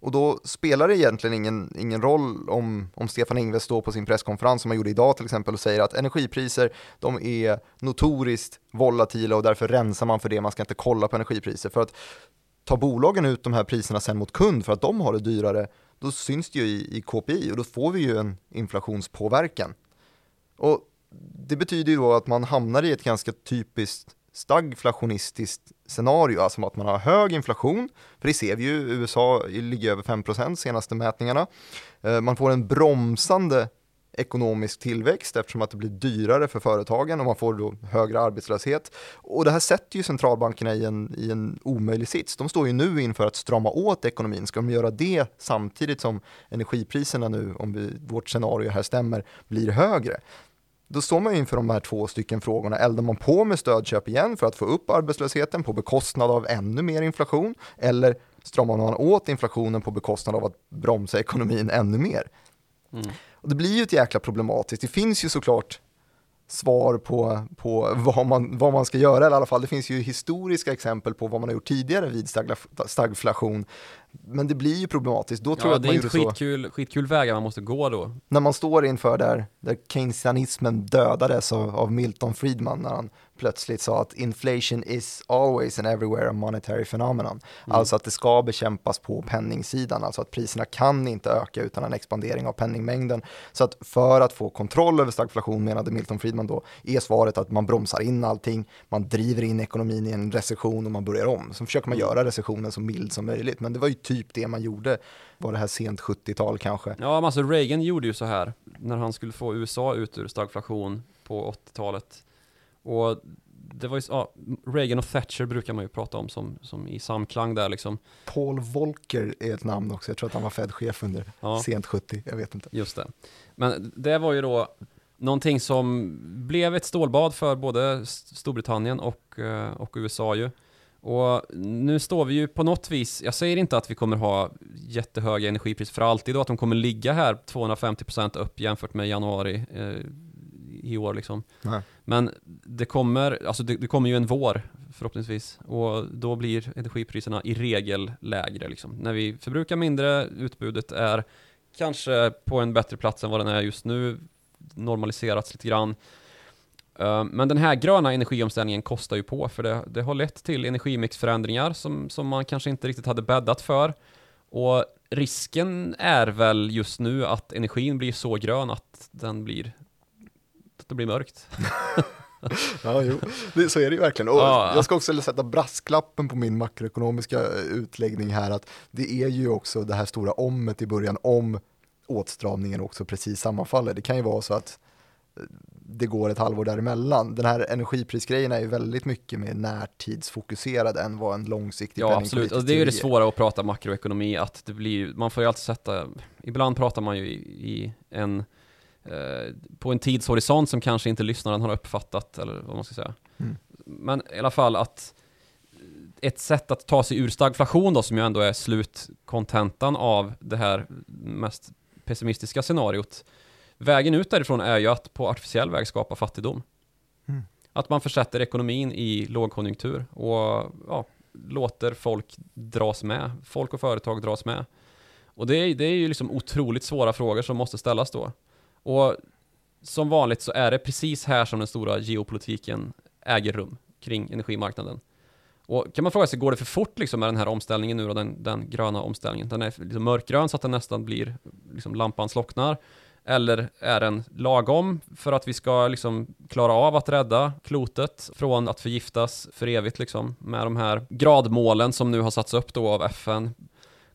Och då spelar det egentligen ingen, ingen roll om, om Stefan Ingves står på sin presskonferens som han gjorde idag till exempel och säger att energipriser, de är notoriskt volatila och därför rensar man för det, man ska inte kolla på energipriser. För att tar bolagen ut de här priserna sen mot kund för att de har det dyrare, då syns det ju i, i KPI och då får vi ju en inflationspåverkan. Och det betyder ju då att man hamnar i ett ganska typiskt stagflationistiskt scenario, alltså att man har hög inflation, för det ser vi ju, USA ligger över 5% senaste mätningarna. Eh, man får en bromsande ekonomisk tillväxt eftersom att det blir dyrare för företagen och man får då högre arbetslöshet. Och det här sätter ju centralbankerna i en, i en omöjlig sits. De står ju nu inför att strama åt ekonomin. Ska de göra det samtidigt som energipriserna nu, om vi, vårt scenario här stämmer, blir högre? Då står man inför de här två stycken frågorna. Eldar man på med stödköp igen för att få upp arbetslösheten på bekostnad av ännu mer inflation? Eller stramar man åt inflationen på bekostnad av att bromsa ekonomin ännu mer? Mm. Och det blir ju ett jäkla problematiskt. Det finns ju såklart svar på, på vad, man, vad man ska göra, eller i alla fall det finns ju historiska exempel på vad man har gjort tidigare vid stagflation. Men det blir ju problematiskt. Då tror ja, jag att det är inte skitkul, skitkul vägar man måste gå då. När man står inför där, där keynesianismen dödades av, av Milton Friedman när han plötsligt sa att inflation is always and everywhere a monetary phenomenon. Mm. Alltså att det ska bekämpas på penningsidan, alltså att priserna kan inte öka utan en expandering av penningmängden. Så att för att få kontroll över stagflation menade Milton Friedman då, är svaret att man bromsar in allting, man driver in ekonomin i en recession och man börjar om. Så försöker man mm. göra recessionen så mild som möjligt, men det var ju typ det man gjorde, var det här sent 70-tal kanske. Ja, men alltså Reagan gjorde ju så här, när han skulle få USA ut ur stagflation på 80-talet och det var ju, ja, Reagan och Thatcher brukar man ju prata om som, som i samklang där liksom. Paul Volcker är ett namn också, jag tror att han var Fed-chef under ja. sent 70, jag vet inte. Just det. Men det var ju då någonting som blev ett stålbad för både Storbritannien och, eh, och USA ju. Och nu står vi ju på något vis, jag säger inte att vi kommer ha jättehöga energipriser för alltid och att de kommer ligga här 250% upp jämfört med januari eh, i år liksom. Nej. Men det kommer, alltså det, det, kommer ju en vår förhoppningsvis och då blir energipriserna i regel lägre liksom. När vi förbrukar mindre, utbudet är kanske på en bättre plats än vad den är just nu, normaliserats lite grann. Eh, men den här gröna energiomställningen kostar ju på för det, det har lett till energimixförändringar som, som man kanske inte riktigt hade bäddat för. Och risken är väl just nu att energin blir så grön att den blir det blir mörkt. ja, jo, det, så är det ju verkligen. Och ja. Jag ska också sätta brasklappen på min makroekonomiska utläggning här, att det är ju också det här stora ommet i början om åtstramningen också precis sammanfaller. Det kan ju vara så att eh, det går ett halvår däremellan. Den här energiprisgrejen är ju väldigt mycket mer närtidsfokuserad än vad en långsiktig Ja absolut, och det är ju det svåra att prata makroekonomi, att det blir, man får ju alltid sätta, ibland pratar man ju i, i en Eh, på en tidshorisont som kanske inte lyssnaren har uppfattat, eller vad man ska säga. Mm. Men i alla fall att ett sätt att ta sig ur stagflation då, som ju ändå är slutkontentan av det här mest pessimistiska scenariot. Vägen ut därifrån är ju att på artificiell väg skapa fattigdom. Mm. Att man försätter ekonomin i lågkonjunktur och ja, låter folk dras med. Folk och företag dras med. Och det är, det är ju liksom otroligt svåra frågor som måste ställas då. Och som vanligt så är det precis här som den stora geopolitiken äger rum kring energimarknaden. Och kan man fråga sig, går det för fort liksom med den här omställningen nu då, den, den gröna omställningen? Den är liksom mörkgrön så att den nästan blir, liksom lampan slocknar. Eller är den lagom för att vi ska liksom klara av att rädda klotet från att förgiftas för evigt liksom med de här gradmålen som nu har satts upp då av FN?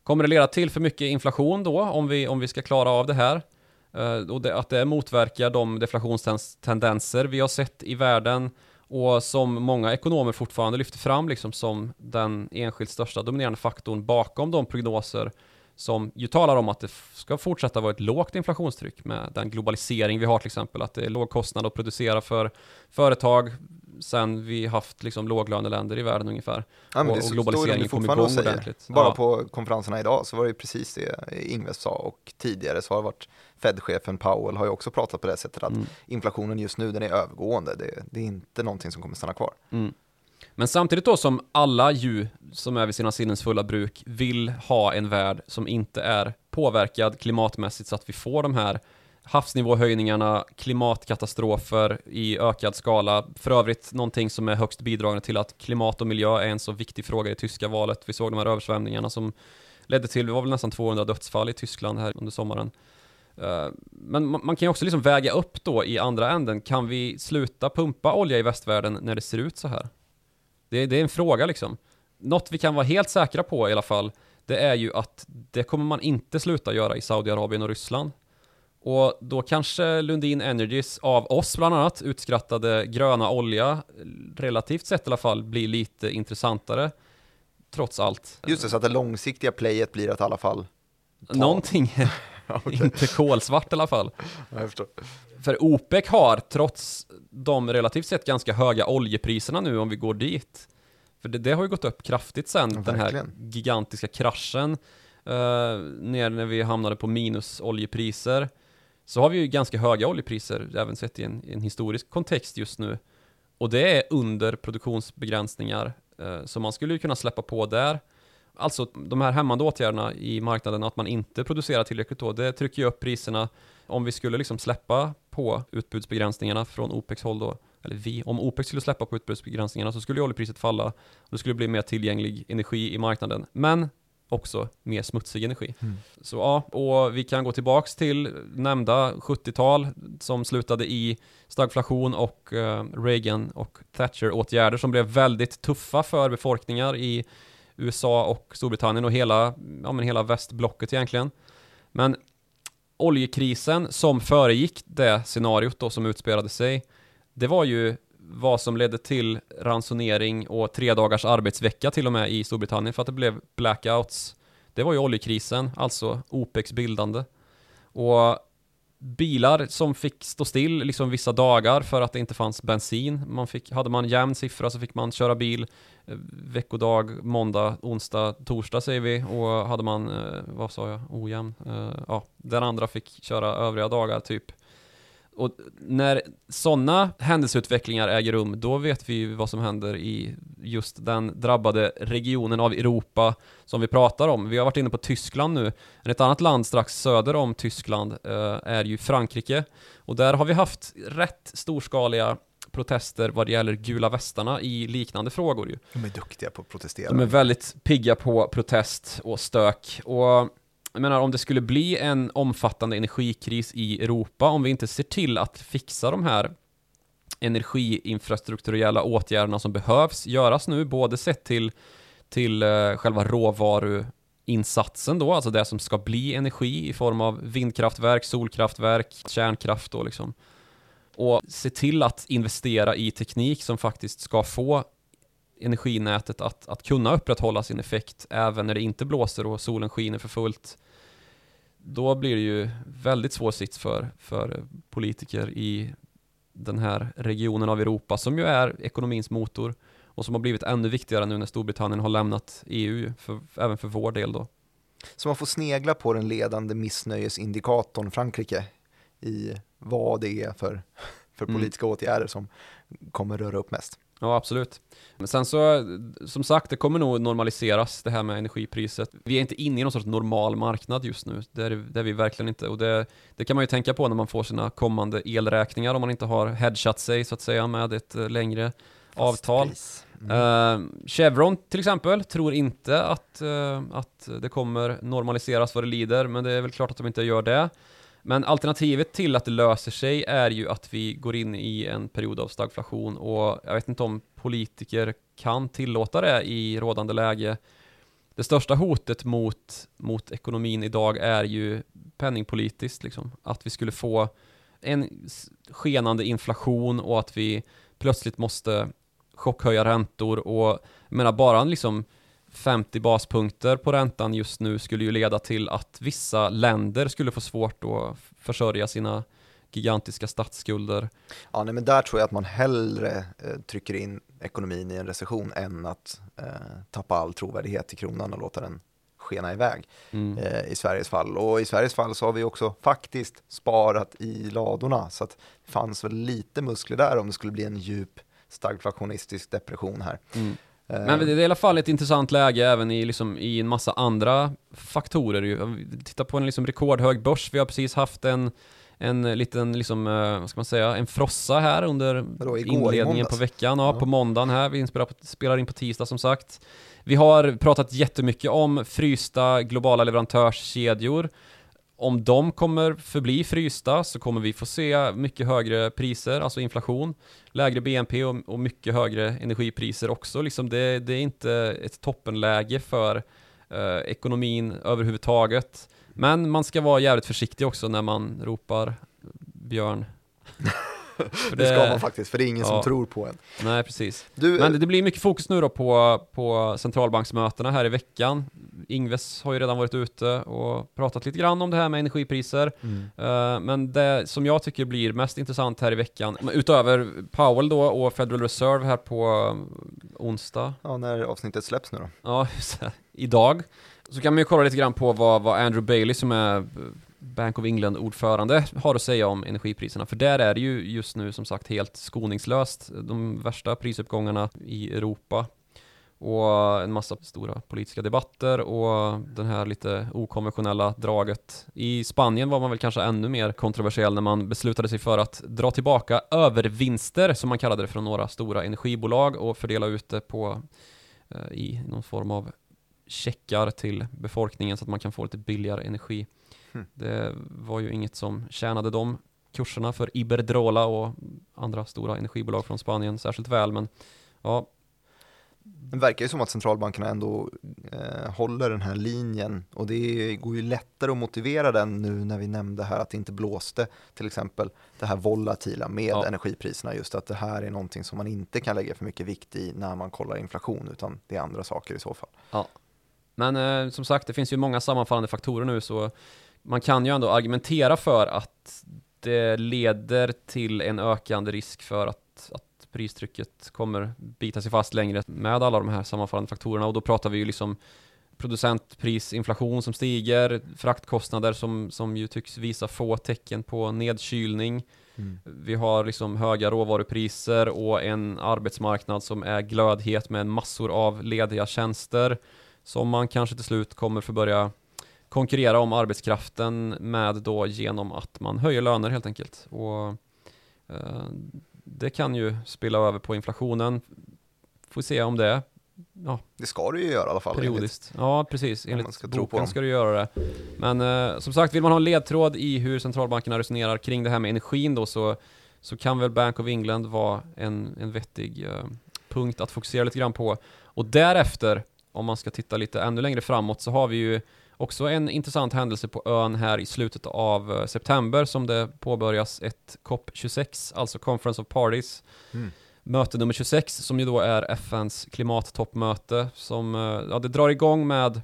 Kommer det leda till för mycket inflation då om vi, om vi ska klara av det här? Uh, och det, att det motverkar de deflationstendenser vi har sett i världen och som många ekonomer fortfarande lyfter fram liksom som den enskilt största dominerande faktorn bakom de prognoser som ju talar om att det ska fortsätta vara ett lågt inflationstryck med den globalisering vi har till exempel, att det är låg kostnad att producera för företag sen vi haft liksom låglöneländer i världen ungefär. Ja, men och, det och globaliseringen kom igång säger. ordentligt. Bara Ja. på konferenserna idag så var det ju precis det Ingves sa och tidigare så har det varit Fed-chefen Powell har ju också pratat på det sättet att Mm. inflationen just nu den är övergående. Det, det är inte någonting som kommer stanna kvar. Mm. Men samtidigt då som alla ju som är vid sina sinnens fulla bruk vill ha en värld som inte är påverkad klimatmässigt så att vi får de här havsnivåhöjningarna, klimatkatastrofer i ökad skala. För övrigt någonting som är högst bidragande till att klimat och miljö är en så viktig fråga i det tyska valet. Vi såg de här översvämningarna som ledde till, det var väl nästan 200 dödsfall i Tyskland här under sommaren. Eh, men man kan ju också liksom väga upp då i andra änden, kan vi sluta pumpa olja i västvärlden när det ser ut så här? Det, det är en fråga liksom. Något vi kan vara helt säkra på i alla fall, det är ju att det kommer man inte sluta göra i Saudiarabien och Ryssland. Och då kanske Lundin Energies av oss bland annat utskrattade gröna olja, relativt sett i alla fall, blir lite intressantare. Trots allt. Just det, så att det långsiktiga playet blir att i alla fall ta- Någonting okej. inte kolsvart i alla fall. Ja, jag förstår. För OPEC har, trots de relativt sett ganska höga oljepriserna nu om vi går dit, för det, det har ju gått upp kraftigt sen Ja, den här gigantiska kraschen, uh, ner när vi hamnade på minus oljepriser, så har vi ju ganska höga oljepriser, även sett i en, i en historisk kontext just nu. Och det är under produktionsbegränsningar, eh, så man skulle ju kunna släppa på där. Alltså de här hämmande åtgärderna i marknaden, att man inte producerar tillräckligt då, det trycker ju upp priserna. Om vi skulle liksom släppa på utbudsbegränsningarna från OPEX håll då, eller vi, om OPEC skulle släppa på utbudsbegränsningarna så skulle ju oljepriset falla. Och det skulle bli mer tillgänglig energi i marknaden, men också mer smutsig energi. Mm. Så ja, och vi kan gå tillbaks till nämnda 70-tal som slutade i stagflation och eh, Reagan och Thatcher-åtgärder som blev väldigt tuffa för befolkningar i USA och Storbritannien och hela, ja, men hela västblocket egentligen. Men oljekrisen som föregick det scenariot då som utspelade sig, det var ju vad som ledde till ransonering och tre dagars arbetsvecka till och med i Storbritannien för att det blev blackouts. Det var ju oljekrisen, alltså OPEX bildande. Och bilar som fick stå still liksom vissa dagar för att det inte fanns bensin. Man fick, hade man jämn siffra så fick man köra bil eh, veckodag, måndag, onsdag, torsdag säger vi. Och hade man, eh, vad sa jag, ojämn? Eh, ja, den andra fick köra övriga dagar typ. Och när sådana händelseutvecklingar äger rum, då vet vi ju vad som händer i just den drabbade regionen av Europa som vi pratar om. Vi har varit inne på Tyskland nu. Men ett annat land strax söder om Tyskland eh, är ju Frankrike. Och där har vi haft rätt storskaliga protester vad det gäller gula västarna i liknande frågor ju. De är duktiga på att protestera. De är väldigt pigga på protest och stök. Och jag menar, om det skulle bli en omfattande energikris i Europa, om vi inte ser till att fixa de här energiinfrastrukturella åtgärderna som behövs göras nu, både sett till, till eh, själva råvaruinsatsen då, alltså det som ska bli energi i form av vindkraftverk, solkraftverk, kärnkraft då liksom. Och se till att investera i teknik som faktiskt ska få energinätet att, att kunna upprätthålla sin effekt även när det inte blåser och solen skiner för fullt. Då blir det ju väldigt svår sits för, för politiker i den här regionen av Europa som ju är ekonomins motor och som har blivit ännu viktigare nu när Storbritannien har lämnat EU, för, även för vår del då. Så man får snegla på den ledande missnöjesindikatorn Frankrike i vad det är för, för Mm. politiska åtgärder som kommer röra upp mest. Ja, absolut. Men sen så, som sagt, det kommer nog normaliseras det här med energipriset. Vi är inte inne i någon sorts normal marknad just nu. Det är, det är vi verkligen inte. Och det, det kan man ju tänka på när man får sina kommande elräkningar om man inte har hedgat sig så att säga med ett eh, längre avtal. Fastpris. Mm. Eh, Chevron till exempel tror inte att, eh, att det kommer normaliseras vad det lider, men det är väl klart att de inte gör det. Men alternativet till att det löser sig är ju att vi går in i en period av stagflation och jag vet inte om politiker kan tillåta det i rådande läge. Det största hotet mot, mot ekonomin idag är ju penningpolitiskt, liksom. att vi skulle få en skenande inflation och att vi plötsligt måste chockhöja räntor och jag menar bara liksom 50 baspunkter på räntan just nu skulle ju leda till att vissa länder skulle få svårt att försörja sina gigantiska statsskulder. Ja, nej, men där tror jag att man hellre eh, trycker in ekonomin i en recession än att eh, tappa all trovärdighet till kronan och låta den skena iväg Mm. eh, i Sveriges fall. Och i Sveriges fall så har vi också faktiskt sparat i ladorna så att det fanns väl lite muskler där om det skulle bli en djup stagflationistisk depression här. Mm. Eh, Men det är i alla fall ett intressant läge även i, liksom, i en massa andra faktorer. tittar på en liksom rekordhög börs. Vi har precis haft en, en liten, liksom, eh, vad ska man säga, en frossa här under Vadå, inledningen på veckan. Ja, Ja. på måndagen här. Vi spelar in på tisdag som sagt. Vi har pratat jättemycket om frysta globala leverantörskedjor. Om de kommer förbli frysta så kommer vi få se mycket högre priser, alltså inflation, lägre BNP och, och mycket högre energipriser också. Liksom det, det är inte ett toppenläge för eh, ekonomin överhuvudtaget. Men man ska vara jävligt försiktig också när man ropar björn. För det ska man faktiskt, för det är ingen ja. som tror på en. Nej, precis. Du, Men det, det blir mycket fokus nu då på, på centralbanksmötena här i veckan. Ingves har ju redan varit ute och pratat lite grann om det här med energipriser. mm. Eh, men det som jag tycker blir mest intressant här i veckan, utöver Powell då och Federal Reserve här på eh, onsdag, ja, när avsnittet släpps nu då. ja, det, idag, så kan man ju kolla lite grann på vad, vad Andrew Bailey som är eh, Bank of England-ordförande har att säga om energipriserna. För där är det ju just nu som sagt helt skoningslöst. De värsta prisuppgångarna i Europa och en massa stora politiska debatter och den här lite okonventionella draget. I Spanien var man väl kanske ännu mer kontroversiell när man beslutade sig för att dra tillbaka övervinster, som man kallade det, från några stora energibolag och fördela ut det på eh, i någon form av checkar till befolkningen så att man kan få lite billigare energi. Det var ju inget som tjänade de kurserna för Iberdrola och andra stora energibolag från Spanien särskilt väl, men ja, Det verkar ju som att centralbankerna ändå eh, håller den här linjen och det går ju lättare att motivera den nu när vi nämnde här att det inte blåste till exempel det här volatila med Ja. energipriserna just att det här är någonting som man inte kan lägga för mycket vikt i när man kollar inflation utan det är andra saker i så fall. Men eh, som sagt, det finns ju många sammanfallande faktorer nu så man kan ju ändå argumentera för att det leder till en ökande risk för att, att pristrycket kommer bita sig fast längre med alla de här sammanfallande faktorerna och då pratar vi ju liksom producentprisinflation som stiger, fraktkostnader som, som ju tycks visa få tecken på nedkylning. Vi har liksom höga råvarupriser och en arbetsmarknad som är glödhet med massor av lediga tjänster som man kanske till slut kommer få börja konkurrera om arbetskraften med då genom att man höjer löner helt enkelt. Och eh, det kan ju spilla över på inflationen. Får se om det är Det ska det ju göra i alla fall. enligt- periodiskt. Ja, precis. Om man Enligt ska tro på boken dem. ska du göra det. Men eh, som sagt, vill man ha en ledtråd i hur centralbankerna resonerar kring det här med energin då så, så kan väl Bank of England vara en, en vettig eh, punkt att fokusera lite grann på. Och därefter, om man ska titta lite ännu längre framåt, så har vi ju också en intressant händelse på ön här i slutet av eh, september som det påbörjas ett COP26, alltså Conference of Parties, Mm. möte nummer 26 som ju då är FNs klimattoppmöte som, eh, ja det drar igång med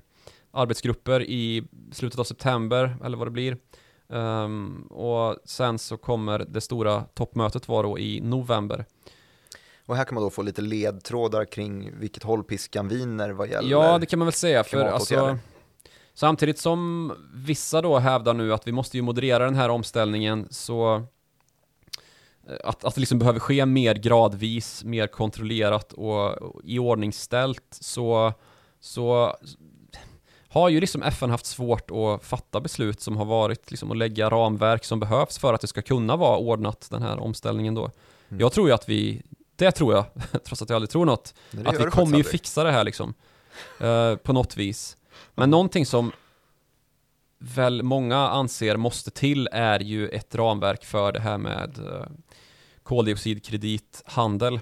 arbetsgrupper i slutet av september eller vad det blir. Ehm, och sen så kommer det stora toppmötet vara då i november. Och här kan man då få lite ledtrådar kring vilket håll piskan viner vad gäller Ja, det kan man väl säga, för alltså Samtidigt som vissa då hävdar nu att vi måste ju moderera den här omställningen så eh, att, att det liksom behöver ske mer gradvis, mer kontrollerat och, och iordningställt så, så har ju liksom FN haft svårt att fatta beslut som har varit liksom att lägga ramverk som behövs för att det ska kunna vara ordnat den här omställningen då. Mm. Jag tror ju att vi, det tror jag, trots att jag aldrig tror något, att vi kommer ju aldrig. fixa det här liksom. Eh, på något vis. Men någonting som väl många anser måste till är ju ett ramverk för det här med eh, koldioxidkredithandel.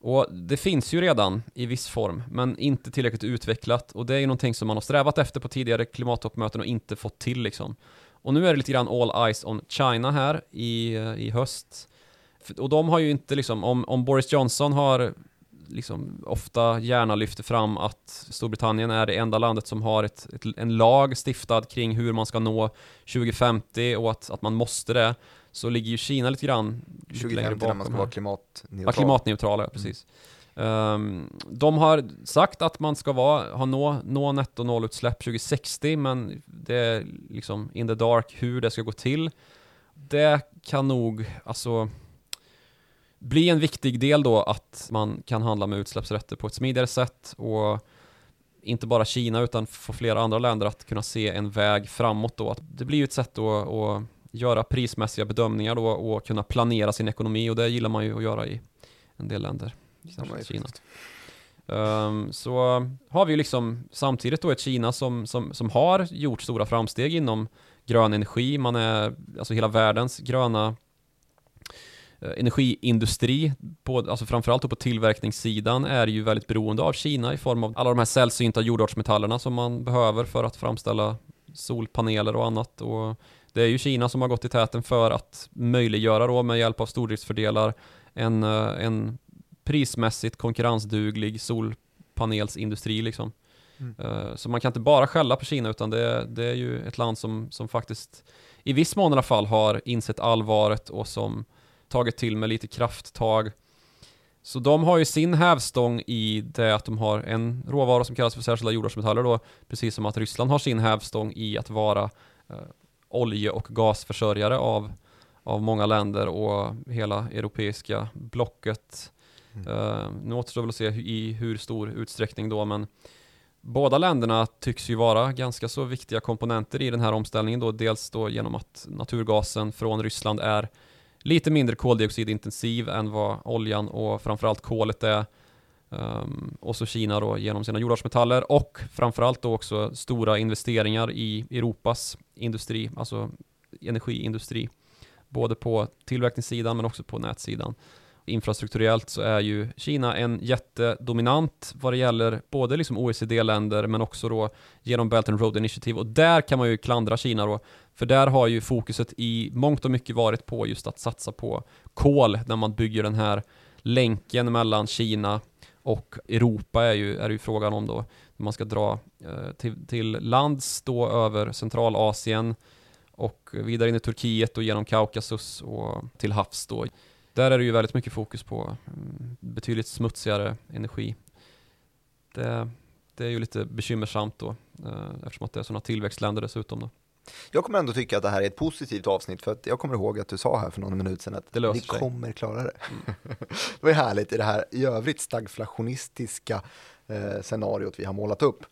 Och det finns ju redan i viss form, men inte tillräckligt utvecklat. Och det är ju någonting som man har strävat efter på tidigare klimattoppmöten och inte fått till liksom. Och nu är det lite grann all eyes on China här i, eh, i höst. Och de har ju inte liksom, om, om Boris Johnson har liksom ofta gärna lyfter fram att Storbritannien är det enda landet som har ett, ett, en lag stiftad kring hur man ska nå 2050 och att, att man måste det, så ligger ju Kina lite grann 2050 när man ska vara klimatneutral. Ja, klimatneutrala, ja, precis. Um, de har sagt att man ska vara, ha nå, nå netto nollutsläpp 2060, men det är liksom in the dark hur det ska gå till. Det kan nog, alltså bli en viktig del då att man kan handla med utsläppsrätter på ett smidigare sätt och inte bara Kina utan få flera andra länder att kunna se en väg framåt då. Det blir ju ett sätt då att göra prismässiga bedömningar då och kunna planera sin ekonomi och det gillar man ju att göra i en del länder, särskilt Kina. Um, så har vi ju liksom samtidigt då ett Kina som, som, som har gjort stora framsteg inom grön energi. Man är, alltså hela världens gröna energiindustri, på, alltså framförallt på tillverkningssidan, är ju väldigt beroende av Kina i form av alla de här sällsynta jordartsmetallerna som man behöver för att framställa solpaneler och annat. Och det är ju Kina som har gått i täten för att möjliggöra då med hjälp av stordriftsfördelar en, eh, en prismässigt konkurrensduglig solpanelsindustri liksom. Mm. Eh, så man kan inte bara skälla på Kina utan det, det är ju ett land som, som faktiskt i viss mån i alla fall har insett allvaret och som tagit till med lite krafttag. Så de har ju sin hävstång i det att de har en råvara som kallas för särskilda jordartsmetaller då, precis som att Ryssland har sin hävstång i att vara eh, olje och gasförsörjare av, av många länder och hela europeiska blocket. Mm. Eh, nu återstår väl att se i hur stor utsträckning då, men Båda länderna tycks ju vara ganska så viktiga komponenter i den här omställningen då, dels då genom att naturgasen från Ryssland är lite mindre koldioxidintensiv än vad oljan och framförallt kolet är. Um, och så Kina då genom sina jordartsmetaller och framförallt då också stora investeringar i Europas industri, alltså energiindustri. Både på tillverkningssidan men också på nätsidan. Infrastrukturellt så är ju Kina en jättedominant vad det gäller både liksom OECD-länder men också då genom Belt and Road Initiative och där kan man ju klandra Kina då för där har ju fokuset i mångt och mycket varit på just att satsa på kol när man bygger den här länken mellan Kina och Europa är ju, är ju frågan om då. Man ska dra eh, till, till lands då över Centralasien och vidare in i Turkiet och genom Kaukasus och till havs då. Där är det ju väldigt mycket fokus på mm, betydligt smutsigare energi. Det, det är ju lite bekymmersamt då eh, eftersom att det är sådana tillväxtländer dessutom då. Jag kommer ändå tycka att det här är ett positivt avsnitt för att jag kommer ihåg att du sa här för någon minut sedan att vi kommer klara det. Mm. det var härligt i det här i övrigt stagflationistiska eh, scenariot vi har målat upp.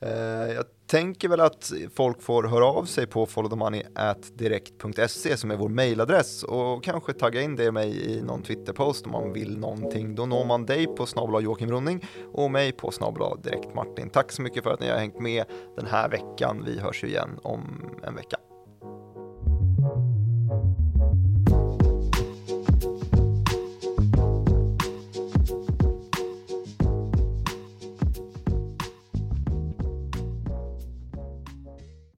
Eh, jag tänker väl att folk får höra av sig på followthemoney.direkt.se som är vår mejladress och kanske tagga in det mig i någon Twitterpost om man vill någonting. Då når man dig på snabla Joakim Ronning och mig på snabla direkt Martin. Tack så mycket för att ni har hängt med den här veckan. Vi hörs ju igen om en vecka.